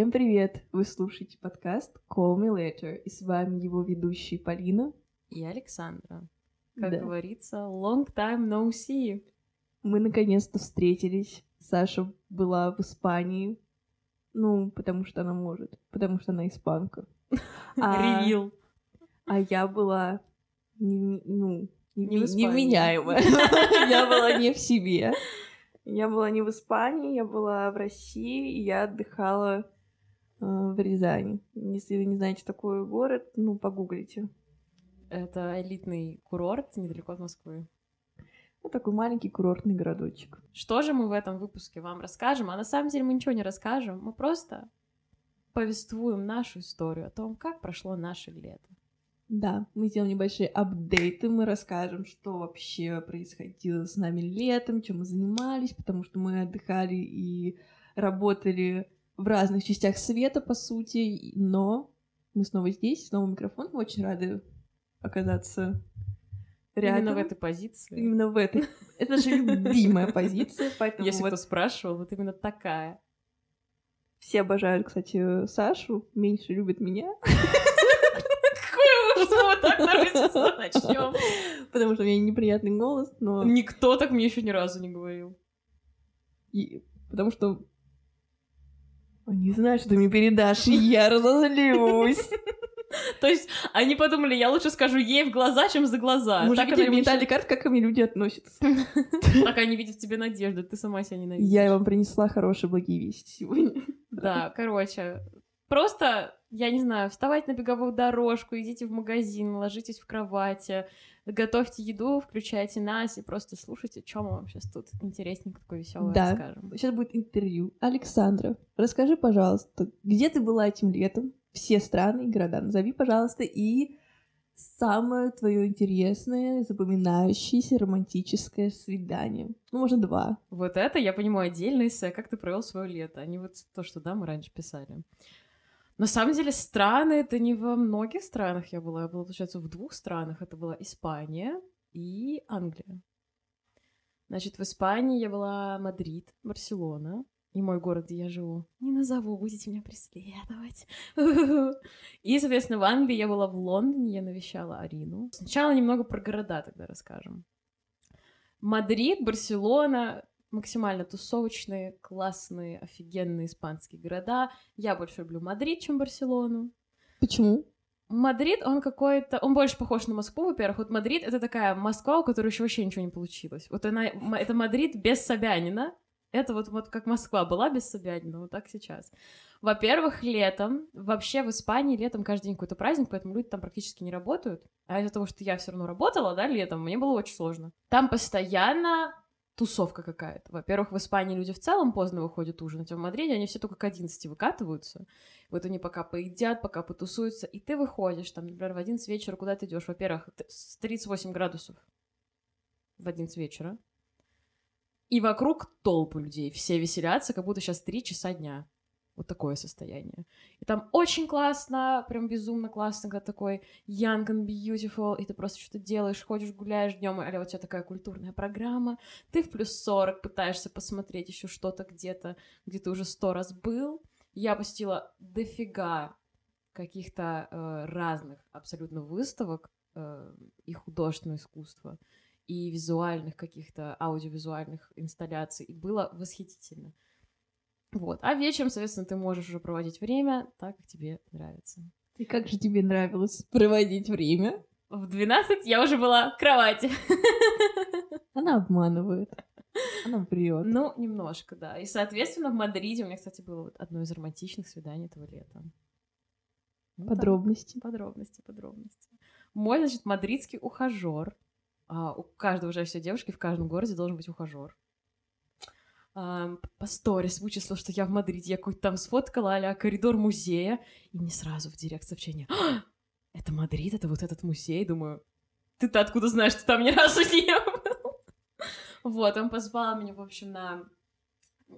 Всем привет! Вы слушаете подкаст Call Me Later, и с вами его ведущие Полина и Александра. Как Да. говорится, long time no see. Мы наконец-то встретились. Саша была в Испании, ну, потому что она может, потому что она испанка. А, Ревил. а я была не, ну, не, Не в невменяемая. Я была не в себе. Я была не в Испании, я была в России, и я отдыхала в Рязани. Если вы не знаете такой город, ну, погуглите. Это элитный курорт недалеко от Москвы. Ну, такой маленький курортный городочек. Что же мы в этом выпуске вам расскажем? А на самом деле мы ничего не расскажем. Мы просто повествуем нашу историю о том, как прошло наше лето. Да, мы сделаем небольшие апдейты, мы расскажем, что вообще происходило с нами летом, чем мы занимались, потому что мы отдыхали и работали в разных частях света, по сути, но мы снова здесь, снова микрофон, мы очень рады оказаться рядом. Именно в этой позиции. Именно в этой. Это же любимая позиция, поэтому Если кто спрашивал, вот именно такая. все обожают, кстати, Сашу, меньше любят меня, Какой ужас, мы вот так начнем. потому что у меня неприятный голос, но... Никто так мне еще ни разу не говорил. И- потому что они знают, что ты мне передашь, и я разозлюсь. То есть они подумали, я лучше скажу ей в глаза, чем за глаза. Мужики так, тебе не дали карт, как ко мне люди относятся. так они видят в тебе надежду, ты сама себя ненавидишь. Я вам принесла хорошие благие вести сегодня. Да, короче, просто, я не знаю, вставайте на беговую дорожку, идите в магазин, ложитесь в кровати, готовьте еду, включайте нас и просто слушайте, что мы вам сейчас тут интересненько такое веселое Да. расскажем. Сейчас будет интервью. Александра, расскажи, пожалуйста, где ты была этим летом? Все страны и города назови, пожалуйста, и самое твое интересное, запоминающееся романтическое свидание. Ну, можно два. Вот это, я понимаю, отдельный эссе, как ты провел свое лето, а не вот то, что, да, мы раньше писали. На самом деле, страны, это не во многих странах я была, я была, получается, в двух странах. Это была Испания и Англия. Значит, в Испании я была Мадрид, Барселона, и мой город, где я живу. Не назову, будете меня преследовать. И, соответственно, в Англии я была в Лондоне, я навещала Арину. Сначала немного про города тогда расскажем. Мадрид, Барселона, максимально тусовочные, классные, офигенные испанские города. Я больше люблю Мадрид, чем Барселону. Почему? Мадрид, он какой-то... Он больше похож на Москву, во-первых. Вот Мадрид — это такая Москва, у которой еще вообще ничего не получилось. Вот она... Это Мадрид без Собянина. Это вот, вот как Москва была без Собянина, вот так сейчас. Во-первых, летом, вообще в Испании летом каждый день какой-то праздник, поэтому люди там практически не работают. А из-за того, что я все равно работала, да, летом, мне было очень сложно. Там постоянно тусовка какая-то. Во-первых, в Испании люди в целом поздно выходят ужинать, а в Мадриде они все только к 11 выкатываются. Вот они пока поедят, пока потусуются, и ты выходишь, там, например, в 11 вечера куда ты идешь? Во-первых, т- с 38 градусов в 11 вечера. И вокруг толпы людей. Все веселятся, как будто сейчас 3 часа дня. Вот такое состояние. И там очень классно, прям безумно классно, когда такой young and beautiful, и ты просто что-то делаешь, ходишь, гуляешь днем, а у тебя такая культурная программа, ты в плюс 40 пытаешься посмотреть еще что-то где-то, где ты уже сто раз был. Я посетила дофига каких-то э, разных абсолютно выставок э, и художественного искусства, и визуальных каких-то аудиовизуальных инсталляций, и было восхитительно. Вот. А вечером, соответственно, ты можешь уже проводить время так, как тебе нравится. И как же тебе нравилось проводить время? В 12 я уже была в кровати. Она обманывает. Она врет. Ну, немножко, да. И, соответственно, в Мадриде у меня, кстати, было вот одно из романтичных свиданий этого лета. Ну. Подробности. Подробности, подробности. Мой, значит, мадридский ухажер. А, у каждого же все девушки в каждом городе должен быть ухажер. А, по сторис вычислил, что я в Мадриде. Я какой-то там сфоткала а коридор музея. И мне сразу в директ сообщение. «А, это Мадрид, это вот этот музей. Думаю, ты-то откуда знаешь, что там ни разу не был? Вот, он позвал меня, в общем, на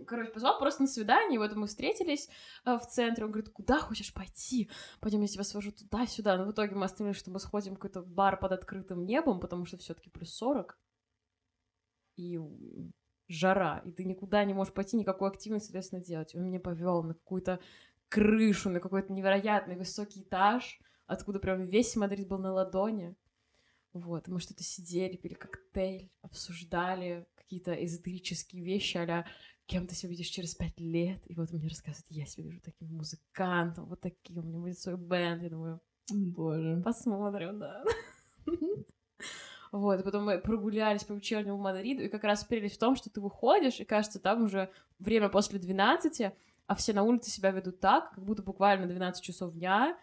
короче, позвал просто на свидание, и вот мы встретились э, в центре, он говорит, куда хочешь пойти? Пойдем, я тебя свожу туда-сюда. Но в итоге мы остановились, что мы сходим в какой-то бар под открытым небом, потому что все таки плюс 40. И жара, и ты никуда не можешь пойти, никакой активности, соответственно, делать. Он меня повел на какую-то крышу на какой-то невероятный высокий этаж, откуда прям весь Мадрид был на ладони. Вот, мы что-то сидели, пили коктейль, обсуждали какие-то эзотерические вещи, а кем ты себя видишь через пять лет, и вот мне рассказывают, я себя вижу таким музыкантом, вот таким, у меня будет свой band, я думаю, Боже. посмотрим, да. Вот, потом мы прогулялись по вечернему Мадриду, и как раз прелесть в том, что ты выходишь, и кажется, там уже время после 12, а все на улице себя ведут так, как будто буквально 12 часов дня,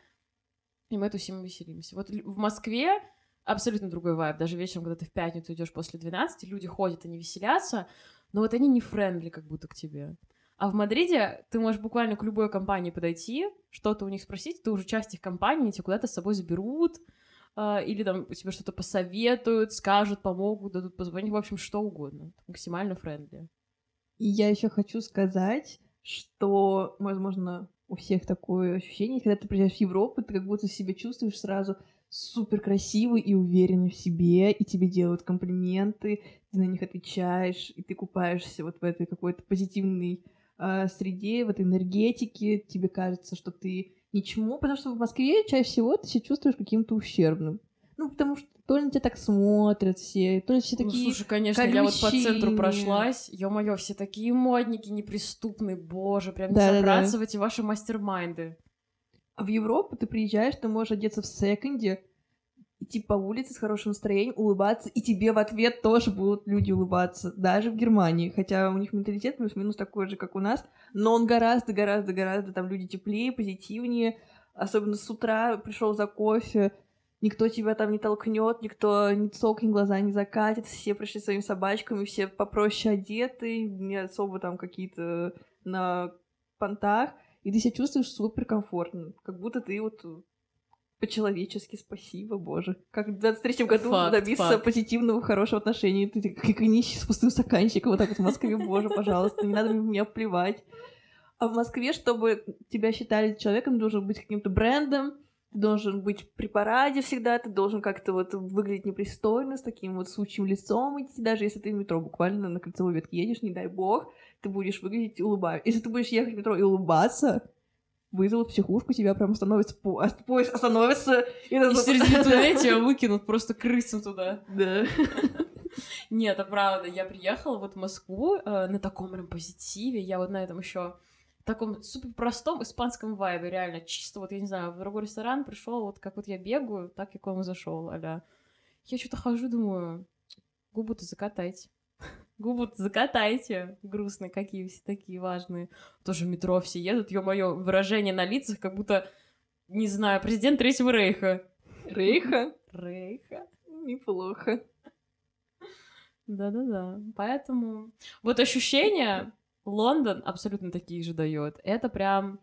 и мы тусим и веселимся. Вот в Москве абсолютно другой вайб. Даже вечером, когда ты в пятницу идешь после 12, люди ходят, они веселятся, но вот они не friendly как будто к тебе. А в Мадриде ты можешь буквально к любой компании подойти, что-то у них спросить, ты уже часть их компании, тебя куда-то с собой заберут, или там тебе что-то посоветуют, скажут, помогут, дадут позвонить, в общем, что угодно. Максимально friendly. И я еще хочу сказать, что, возможно, у всех такое ощущение, когда ты приезжаешь в Европу, ты как будто себя чувствуешь сразу супер красивый и уверенный в себе, и тебе делают комплименты, ты на них отвечаешь, и ты купаешься вот в этой какой-то позитивной э, среде, в этой энергетике, тебе кажется, что ты ничему, потому что в Москве чаще всего ты себя чувствуешь каким-то ущербным. Ну, потому что то ли на тебя так смотрят все, то ли все такие Ну, слушай, конечно, я вот по центру прошлась, ё-моё, все такие модники, неприступные, боже, прям не Да-да-да. собраться в эти ваши мастер-майнды. А в Европу ты приезжаешь, ты можешь одеться в секонде, идти по улице с хорошим настроением, улыбаться, и тебе в ответ тоже будут люди улыбаться, даже в Германии, хотя у них менталитет плюс-минус такой же, как у нас, но он гораздо-гораздо-гораздо, там люди теплее, позитивнее, особенно с утра пришел за кофе, никто тебя там не толкнет, никто не цокнет, глаза не закатит, все пришли своими собачками, все попроще одеты, не особо там какие-то на понтах, и ты себя чувствуешь супер комфортно, как будто ты вот по-человечески, спасибо, боже. Как в 23 году Факт, добиться факт. позитивного, хорошего отношения. Ты как нищий с пустым стаканчиком, вот так вот в Москве, боже, пожалуйста, не надо меня плевать. А в Москве, чтобы тебя считали человеком, должен быть каким-то брендом, ты должен быть при параде всегда, ты должен как-то вот выглядеть непристойно, с таким вот сучьим лицом идти, даже если ты в метро буквально на кольцевой ветке едешь, не дай бог, ты будешь выглядеть улыбаясь. Если ты будешь ехать в метро и улыбаться, вызовут психушку, тебя прям становится по... ост- поезд остановится, и... И середине туннеля тебя выкинут просто крысу туда. Да. Нет, это правда. Я приехала вот в Москву э, на таком прям позитиве. Я вот на этом еще таком супер простом испанском вайбе, реально. Чисто вот, я не знаю, в другой ресторан пришел, вот как вот я бегаю, так и к вам зашел, аля. Я что-то хожу, думаю, губы-то закатайте. Губы-то закатайте. Грустные какие все такие важные. Тоже в метро все едут, ё-моё, выражение на лицах, как будто, не знаю, президент Третьего Рейха. Рейха? Рейха. Неплохо. Да-да-да. Поэтому вот ощущения Лондон абсолютно такие же дает. Это прям,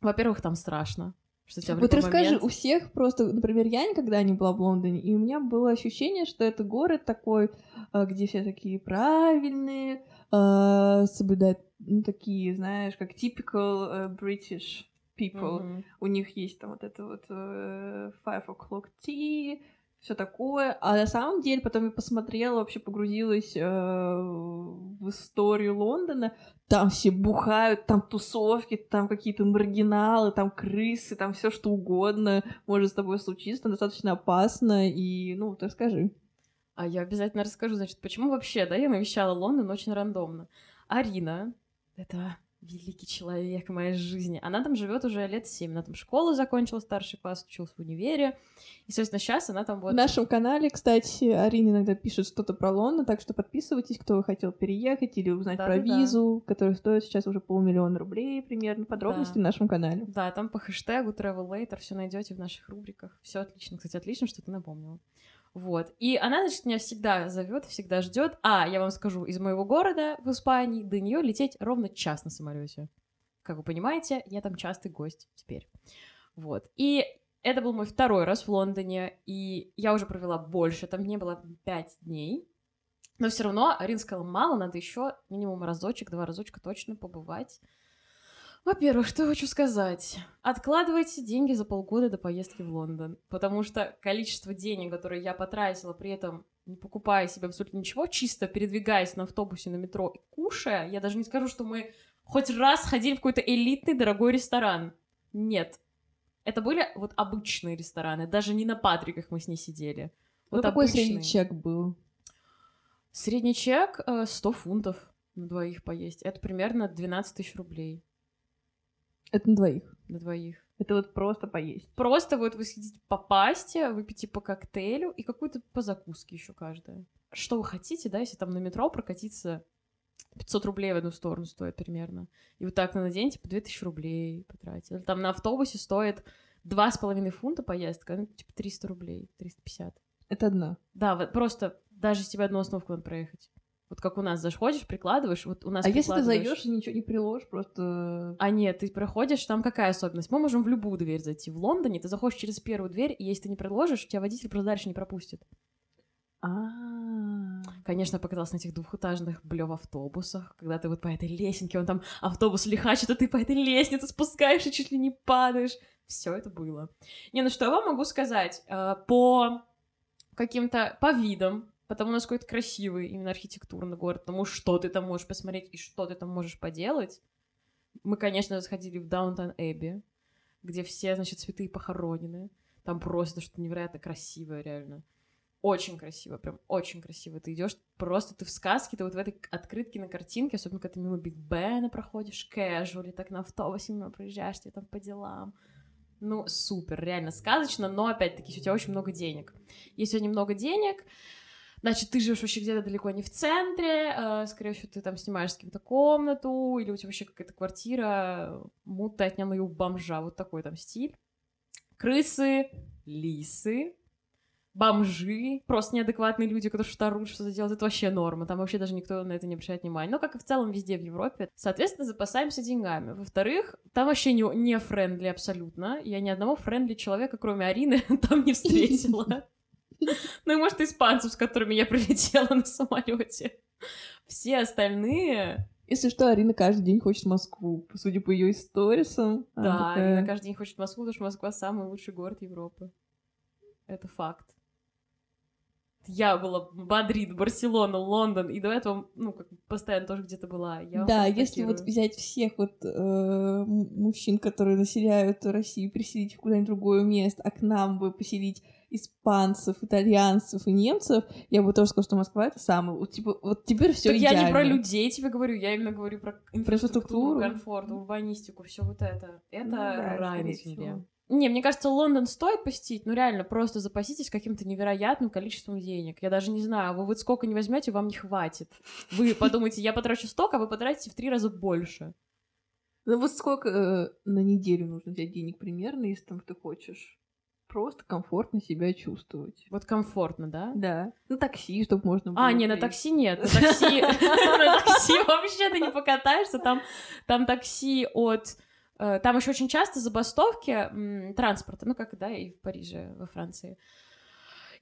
во-первых, там страшно. Что тебя Вот расскажи, момент- у всех просто, например, я никогда не была в Лондоне, и у меня было ощущение, что это город такой, а, где все такие правильные, а, соблюдают, ну, такие, знаешь, как typical э, British people. Мгм. У них есть там вот это вот э, five o'clock tea, все такое. А на самом деле потом я посмотрела, вообще погрузилась э, в историю Лондона. Там все бухают, там тусовки, там какие-то маргиналы, там крысы, там все что угодно может с тобой случиться. Достаточно опасно. И, ну, ты расскажи. А я обязательно расскажу, значит, почему вообще, да, я навещала Лондон очень рандомно. Арина, это великий человек в моей жизни, она там живет уже лет семь, она там школу закончила, старший класс, училась в универе, и, собственно, сейчас она там вот... В нашем канале, кстати, Арина иногда пишет что-то про Лондон, так что подписывайтесь, кто хотел переехать или узнать про Да-да-да. визу, которая стоит сейчас уже полмиллиона рублей примерно. Подробности Да. в нашем канале. Да, там по хэштегу Travel Later все найдете в наших рубриках. Все отлично. Кстати, отлично, что ты напомнила. Вот. И она, значит, меня всегда зовет, всегда ждет. А, я вам скажу, из моего города в Испании до нее лететь ровно час на самолете. Как вы понимаете, я там частый гость теперь. Вот. И это был мой второй раз в Лондоне, и я уже провела больше, там не было пять дней. Но все равно Арина сказала, мало, надо еще минимум разочек, два разочка точно побывать. Во-первых, что я хочу сказать. Откладывайте деньги за полгода до поездки в Лондон, потому что количество денег, которые я потратила, при этом не покупая себе абсолютно ничего, чисто передвигаясь на автобусе, на метро и кушая, я даже не скажу, что мы хоть раз ходили в какой-то элитный дорогой ресторан? Нет. Это были вот обычные рестораны, даже не на Патриках мы с ней сидели. Ну, Вот какой обычные. средний чек был? Средний чек э, 100 фунтов на двоих поесть. Это примерно 12 тысяч рублей Это на двоих. на двоих. Это вот просто поесть. Просто вот вы сидите по пасте, выпьете по коктейлю и какую-то по закуске еще каждая. Что вы хотите, да, если там на метро прокатиться 500 рублей в одну сторону стоит примерно. И вот так на день, типа, 2000 рублей потратили. Там на автобусе стоит 2,5 фунта поездка, ну, типа, 300 рублей, 350. Это одна. Да, вот просто даже если тебе одну остановку надо проехать. Вот как у нас заходишь, прикладываешь, вот у нас А если ты зайдешь и ничего не приложишь, просто... а нет, ты проходишь, там какая особенность? Мы можем в любую дверь зайти. В Лондоне ты заходишь через первую дверь, и если ты не предложишь, тебя водитель просто дальше не пропустит. А, Конечно, покаталась на этих двухэтажных блёв автобусах, когда ты вот по этой лесенке, он там автобус лихачит, а ты по этой лестнице спускаешься, чуть ли не падаешь. Все это было. Не, ну что я вам могу сказать? Э, По каким-то, по видам, потому насколько это красивый именно архитектурный город, потому что ты там можешь посмотреть и что ты там можешь поделать. Мы, конечно, сходили в Даунтон Эбби, где все, значит, святые похоронены. Там просто что-то невероятно красивое, реально. Очень красиво, прям очень красиво. Ты идешь, просто ты в сказке, ты вот в этой открытке на картинке, особенно когда ты мимо Биг Бена проходишь, кэжуали, так на автобусе мимо проезжаешь, тебе там по делам. Ну, супер, реально сказочно, но, опять-таки, у тебя очень много денег. Если у тебя немного денег, значит, ты живешь вообще где-то далеко не в центре, э, скорее всего, ты там снимаешь с кем-то комнату, или у тебя вообще какая-то квартира, мутная отняла у бомжа, вот такой там стиль. Крысы, лисы, бомжи, просто неадекватные люди, которые что-то орут, что-то делают, это вообще норма, там вообще даже никто на это не обращает внимания. Но как и в целом везде в Европе. Соответственно, запасаемся деньгами. Во-вторых, там вообще не, не friendly абсолютно. Я ни одного friendly человека, кроме Арины, там не встретила. Ну и, может, испанцев, с которыми я прилетела на самолете. Все остальные... Если что, Арина каждый день хочет Москву. Судя по ее историсам. Да, такая, Арина каждый день хочет Москву, потому что Москва самый лучший город Европы. Это факт. Я была Мадрид, Барселона, Лондон, и до этого, ну, как бы постоянно тоже где-то была. Я Да, если вот взять всех вот э, мужчин, которые населяют Россию, переселить их куда-нибудь в другое место, а к нам бы поселить испанцев, итальянцев и немцев, я бы тоже сказала, что Москва это самый, вот, типа, вот теперь все Так идеально. я не про людей тебе говорю, я именно говорю про инфраструктуру, инфраструктуру? комфорт, урбанистику, все вот это. Это Ну да, рай на земле. Не, мне кажется, Лондон стоит посетить, но реально просто запаситесь каким-то невероятным количеством денег. Я даже не знаю, вы вот сколько не возьмете, вам не хватит. Вы подумайте, я потрачу столько, а вы потратите в три раза больше. Ну вот сколько э, на неделю нужно взять денег примерно, если там ты хочешь просто комфортно себя чувствовать. Вот комфортно, да? Да. На такси, чтобы можно было. А, не, на такси нет. На такси, вообще ты не покатаешься. Там такси от... э, Там еще очень часто забастовки транспорта, ну, как, да, и в Париже, во Франции.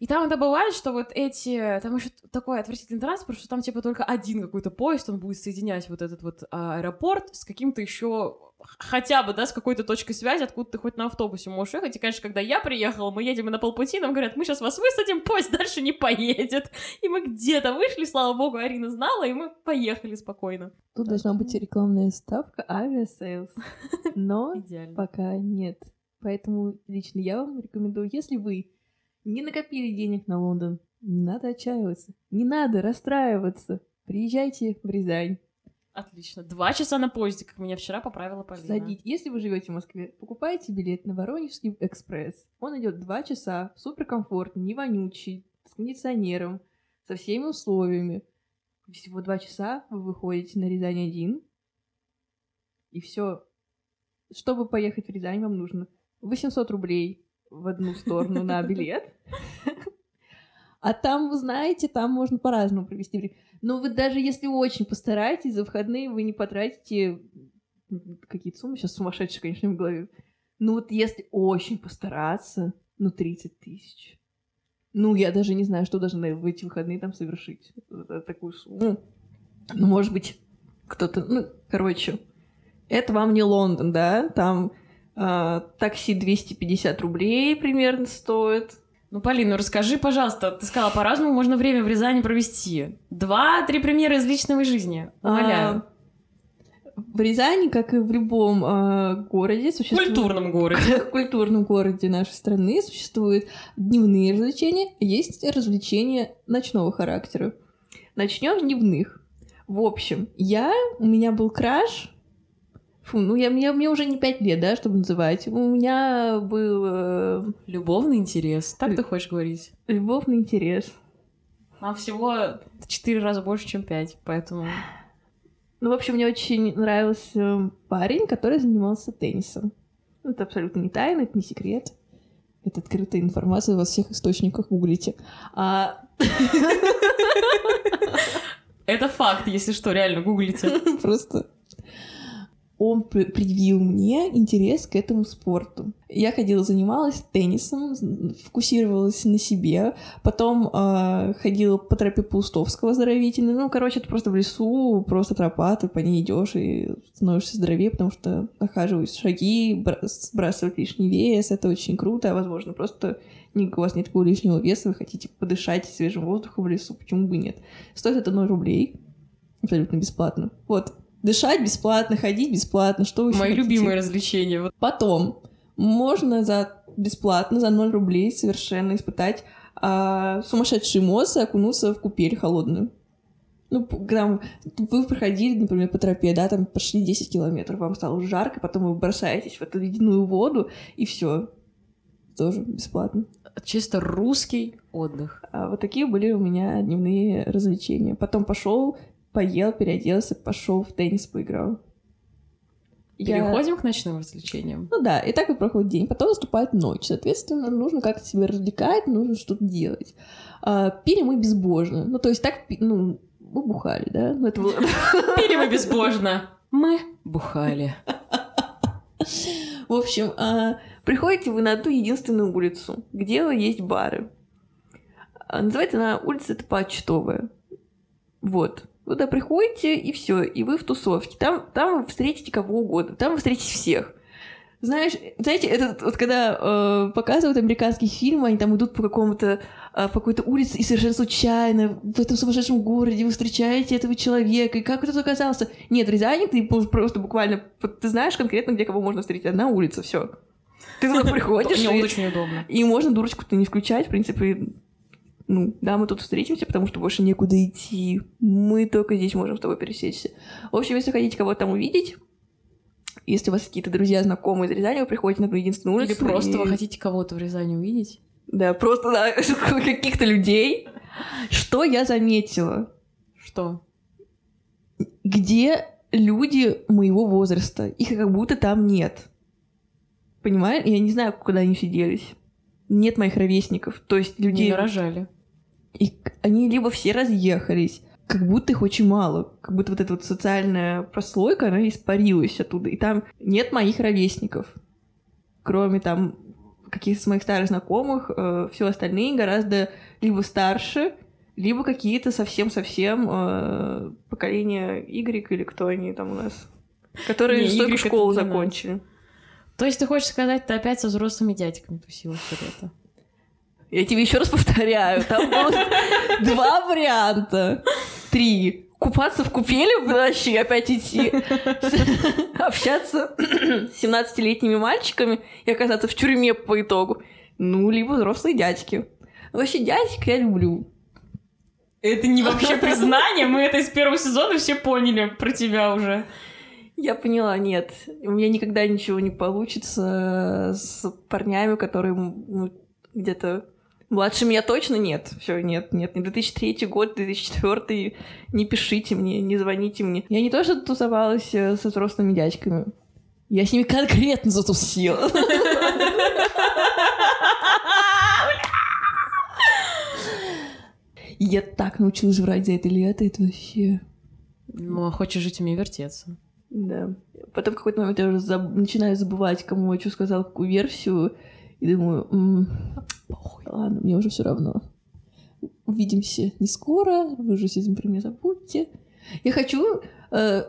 И там это бывает, что вот эти... Там еще такой отвратительный транспорт, что там, типа, только один какой-то поезд, он будет соединять вот этот вот а, аэропорт с каким-то еще хотя бы, да, с какой-то точкой связи, откуда ты хоть на автобусе можешь ехать. И, конечно, когда я приехала, мы едем и на полпути, нам говорят, мы сейчас вас высадим, поезд дальше не поедет. И мы где-то вышли, слава богу, Арина знала, и мы поехали спокойно. Тут Так должна быть рекламная вставка Aviasales. Но пока нет. Поэтому лично я вам рекомендую, если вы не накопили денег на Лондон, не надо отчаиваться, не надо расстраиваться. Приезжайте в Рязань. Отлично. Два часа на поезде, как меня вчера поправила Полина. Садить. Если вы живете в Москве, покупайте билет на Воронежский экспресс. Он идет два часа, супер комфортный, не вонючий, с кондиционером, со всеми условиями. Всего два часа вы выходите на Рязань один, и все. Чтобы поехать в Рязань, вам нужно 800 рублей в одну сторону на билет. А там, вы знаете, там можно по-разному провести время. Но вы даже если очень постараетесь, за выходные вы не потратите какие-то суммы, сейчас сумасшедшие, конечно, в голове. Ну вот если очень постараться, ну 30 тысяч. Ну, я даже не знаю, что должны в эти выходные там совершить. За такую сумму. Ну, может быть, кто-то... Ну, короче, это вам не Лондон, да? Там такси 250 рублей примерно стоит. Ну, Полина, ну расскажи, пожалуйста, ты сказала, по-разному можно время в Рязани провести. Два-три примера из личной жизни. Умоляю. В Рязани, как и в любом э, городе, существует... культурном городе. культурном городе нашей страны существуют дневные развлечения, есть развлечения ночного характера. Начнем с дневных. В общем, я, у меня был краш, Фу, ну я, мне, мне уже не пять лет, да, чтобы называть. У меня был э, Любовный интерес. Так ты хочешь говорить? любовный интерес. Нам всего четыре раза больше, чем пять, поэтому... Ну, в общем, мне очень нравился парень, который занимался теннисом. Ну, Это абсолютно не тайна, это не секрет. Это открытая информация во всех источниках, гуглите. А Это факт, если что, реально, гуглите. просто он пр- предъявил мне интерес к этому спорту. Я ходила, занималась теннисом, фокусировалась на себе, потом э, ходила по тропе Паустовского оздоровительной. Ну, короче, это просто в лесу, просто тропа, ты по ней идешь и становишься здоровее, потому что нахаживаешь шаги, бра- сбрасывать лишний вес, это очень круто, а возможно, просто у вас нет такого лишнего веса, вы хотите подышать свежим воздухом в лесу, почему бы нет. Стоит это 0 рублей, абсолютно бесплатно. Вот, дышать бесплатно, ходить бесплатно, что вы Мои хотите? любимые развлечения. Потом можно за бесплатно, за 0 рублей совершенно испытать а, сумасшедшие эмоции, окунуться в купель холодную. Ну, там, вы проходили, например, по тропе, да, там прошли 10 километров, вам стало жарко, потом вы бросаетесь в эту ледяную воду, и все. Тоже бесплатно. чисто русский отдых. А вот такие были у меня дневные развлечения. Потом пошел, поел, переоделся, пошел в теннис, поиграл. Я- Переходим к ночным развлечениям. Ну да, и так и проходит день. Потом наступает ночь. Соответственно, нужно как-то себя развлекать, нужно что-то делать. А, пили мы безбожно. Ну, то есть так, ну, мы бухали, да? Ну, это было... Пили мы безбожно. Мы бухали. В общем, а, приходите вы на одну единственную улицу, где есть бары. А, Называется она улица это Почтовая. Вот. Вы туда приходите, и все, и вы в тусовке. Там, там вы встретите кого угодно, там вы встретите всех. Знаешь, знаете, это вот когда э, показывают американские фильмы, они там идут по какому-то э, по какой-то улице, и совершенно случайно в этом сумасшедшем городе вы встречаете этого человека, и как это оказался? Нет, в Рязани ты просто буквально, ты знаешь конкретно, где кого можно встретить. Одна улица, все. Ты туда приходишь, Мне очень удобно. и можно дурочку-то не включать, в принципе. Ну, да, мы тут встретимся, потому что больше некуда идти. Мы только здесь можем с тобой пересечься. В общем, если хотите кого-то там увидеть, если у вас какие-то друзья, знакомые из Рязани, вы приходите на одну единственную улицу. Или просто и- вы хотите кого-то в Рязани увидеть? Да, просто да, каких-то людей. Что я заметила? Что? Где люди моего возраста? Их как будто там нет. Понимаешь? Я не знаю, куда они все делись. Нет моих ровесников. То есть Не людей... нарожали. И они либо все разъехались, как будто их очень мало, как будто вот эта вот социальная прослойка, она испарилась оттуда, и там нет моих ровесников, кроме там каких-то моих старых знакомых, все остальные гораздо либо старше, либо какие-то совсем-совсем э, поколения Y или кто они там у нас, которые Не, только школу закончили. То есть ты хочешь сказать, ты опять со взрослыми дядьками тусила все это? Я тебе еще раз повторяю, там было два варианта. Три. Купаться в купели в ночи, опять идти. Общаться с 17-летними мальчиками и оказаться в тюрьме по итогу. Ну, либо взрослые дядьки. Вообще, дядьек я люблю. Это не вообще признание, мы это из первого сезона все поняли про тебя уже. Я поняла, нет. У меня никогда ничего не получится с парнями, которые ну, где-то младше меня точно нет. Все, нет, нет. Не 2003 год, 2004. Не пишите мне, не звоните мне. Я не то, что тусовалась э, со взрослыми дядьками. Я с ними конкретно затусила. Я так научилась врать за это лето, это вообще... Ну, а хочешь жить, умей вертеться. Да. Потом в какой-то момент я уже заб- начинаю забывать, кому я что сказала, какую версию, и думаю, «М, похуй, ладно, мне уже все равно. Увидимся не скоро, вы же этим про меня забудьте. Я хочу, э,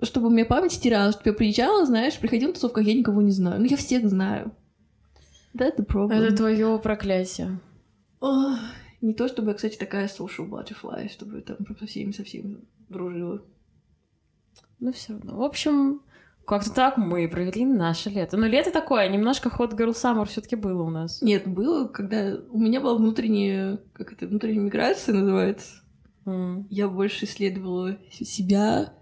чтобы у меня память стиралась, чтобы я приезжала, знаешь, приходила на тусовку, а я никого не знаю. Ну, я всех знаю. That's the problem. Это твое проклятие. Ох, не то, чтобы я, кстати, такая social butterfly, чтобы там со всеми, со всеми дружила. но все равно. В общем, как-то так мы провели наше лето. Но лето такое, немножко hot girl summer все таки было у нас. Нет, было, когда у меня была внутренняя, как это, внутренняя миграция называется. М. Я больше исследовала себя.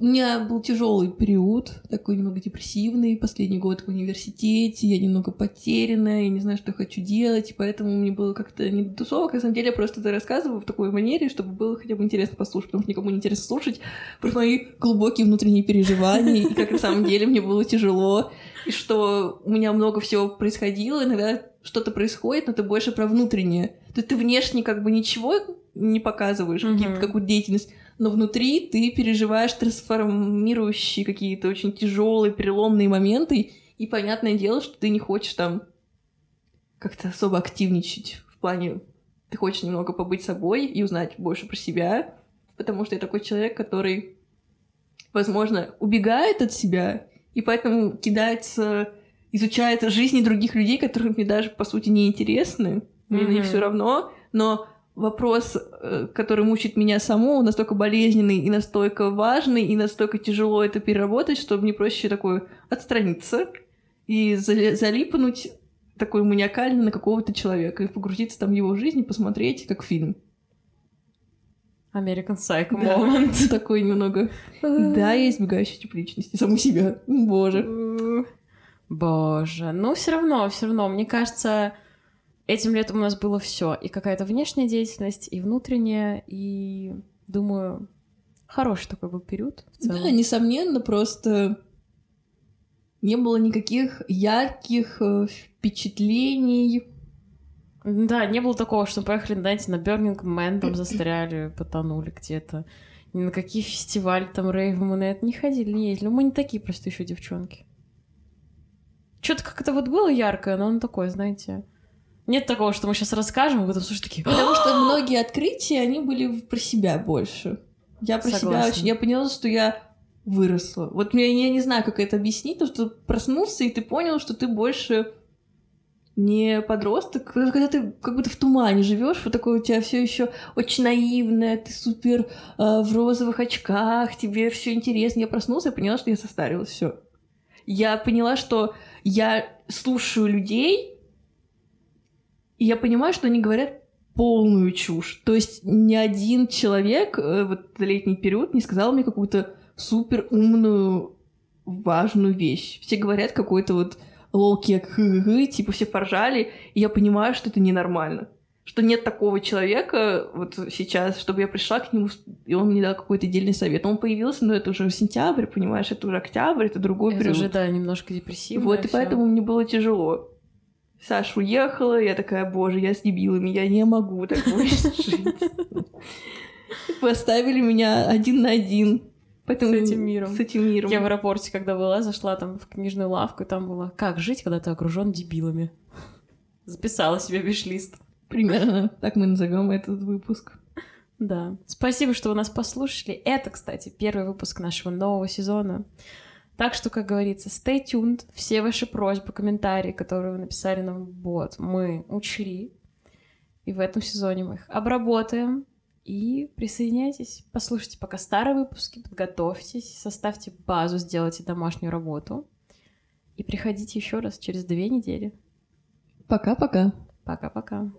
У меня был тяжелый период, такой немного депрессивный, последний год в университете, я немного потерянная, я не знаю, что хочу делать, и поэтому мне было как-то не до тусовок, на самом деле я просто это рассказываю в такой манере, чтобы было хотя бы интересно послушать, потому что никому не интересно слушать про мои глубокие внутренние переживания, и как на самом деле мне было тяжело, и что у меня много всего происходило, иногда что-то происходит, но это больше про внутреннее. То есть ты внешне как бы ничего не показываешь, какие-то- какую-то деятельность, но внутри ты переживаешь трансформирующие какие-то очень тяжелые, переломные моменты, и понятное дело, что ты не хочешь там как-то особо активничать в плане ты хочешь немного побыть собой и узнать больше про себя, потому что я такой человек, который, возможно, убегает от себя, и поэтому кидается, изучает жизни других людей, которые мне даже, по сути, не интересны. Мне на них Мгм. все равно, но вопрос, э, который мучит меня саму, настолько болезненный и настолько важный, и настолько тяжело это переработать, что мне проще такое отстраниться и зали- залипнуть такой маниакально на какого-то человека и погрузиться там в его жизнь и посмотреть как фильм. American Psycho Да. moment. Такой немного. Да, я избегающая тип личности, саму себя. Боже. Боже, ну все равно, все равно, мне кажется, этим летом у нас было все, и какая-то внешняя деятельность, и внутренняя, и думаю, хороший такой был период. Да, несомненно, просто не было никаких ярких э, впечатлений. Да, не было такого, что мы поехали, знаете, на Burning Man, там застряли, потонули где-то. Ни на какие фестивали, там, рейвы мы на это не ходили, не ездили. Мы не такие просто еще девчонки. Что-то как-то вот было яркое, но оно такое, знаете. Нет такого, что мы сейчас расскажем, и вы там слушаете такие... Потому что многие открытия, они были про себя больше. Я про себя Согласна. очень... Я поняла, что я выросла. Вот мне, я не знаю, как это объяснить, то что проснулся, и ты понял, что ты больше не подросток, когда ты как будто в тумане живешь, вот такое у тебя все еще очень наивное, ты супер э, в розовых очках, тебе все интересно. Я проснулся и поняла, что я состарилась, все. Я поняла, что я слушаю людей, и я понимаю, что они говорят полную чушь. То есть ни один человек э, в этот летний период не сказал мне какую-то супер умную, важную вещь. Все говорят какой-то вот хы-хы, типа все поржали, и я понимаю, что это ненормально. Что нет такого человека вот сейчас, чтобы я пришла к нему, и он мне дал какой-то отдельный совет. Он появился, но это уже сентябрь, понимаешь, это уже октябрь, это другой Это период. уже, да, немножко депрессивно. Вот, и поэтому мне было тяжело. Саша уехала, я такая, боже, я с дебилами, я не могу так больше жить. Поставили меня один на один. Поэтому С этим миром. С этим миром. Я в аэропорте, когда была, зашла там в книжную лавку, и там было «Как жить, когда ты окружен дебилами?» Записала себе виш-лист. Примерно так мы назовем этот выпуск. Да. Спасибо, что вы нас послушали. Это, кстати, первый выпуск нашего нового сезона. Так что, как говорится, stay tuned. Все ваши просьбы, комментарии, которые вы написали нам в бот, мы учли. И в этом сезоне мы их обработаем. И присоединяйтесь, послушайте пока старые выпуски, подготовьтесь, составьте базу, сделайте домашнюю работу. И приходите еще раз через две недели. Пока-пока. Пока-пока.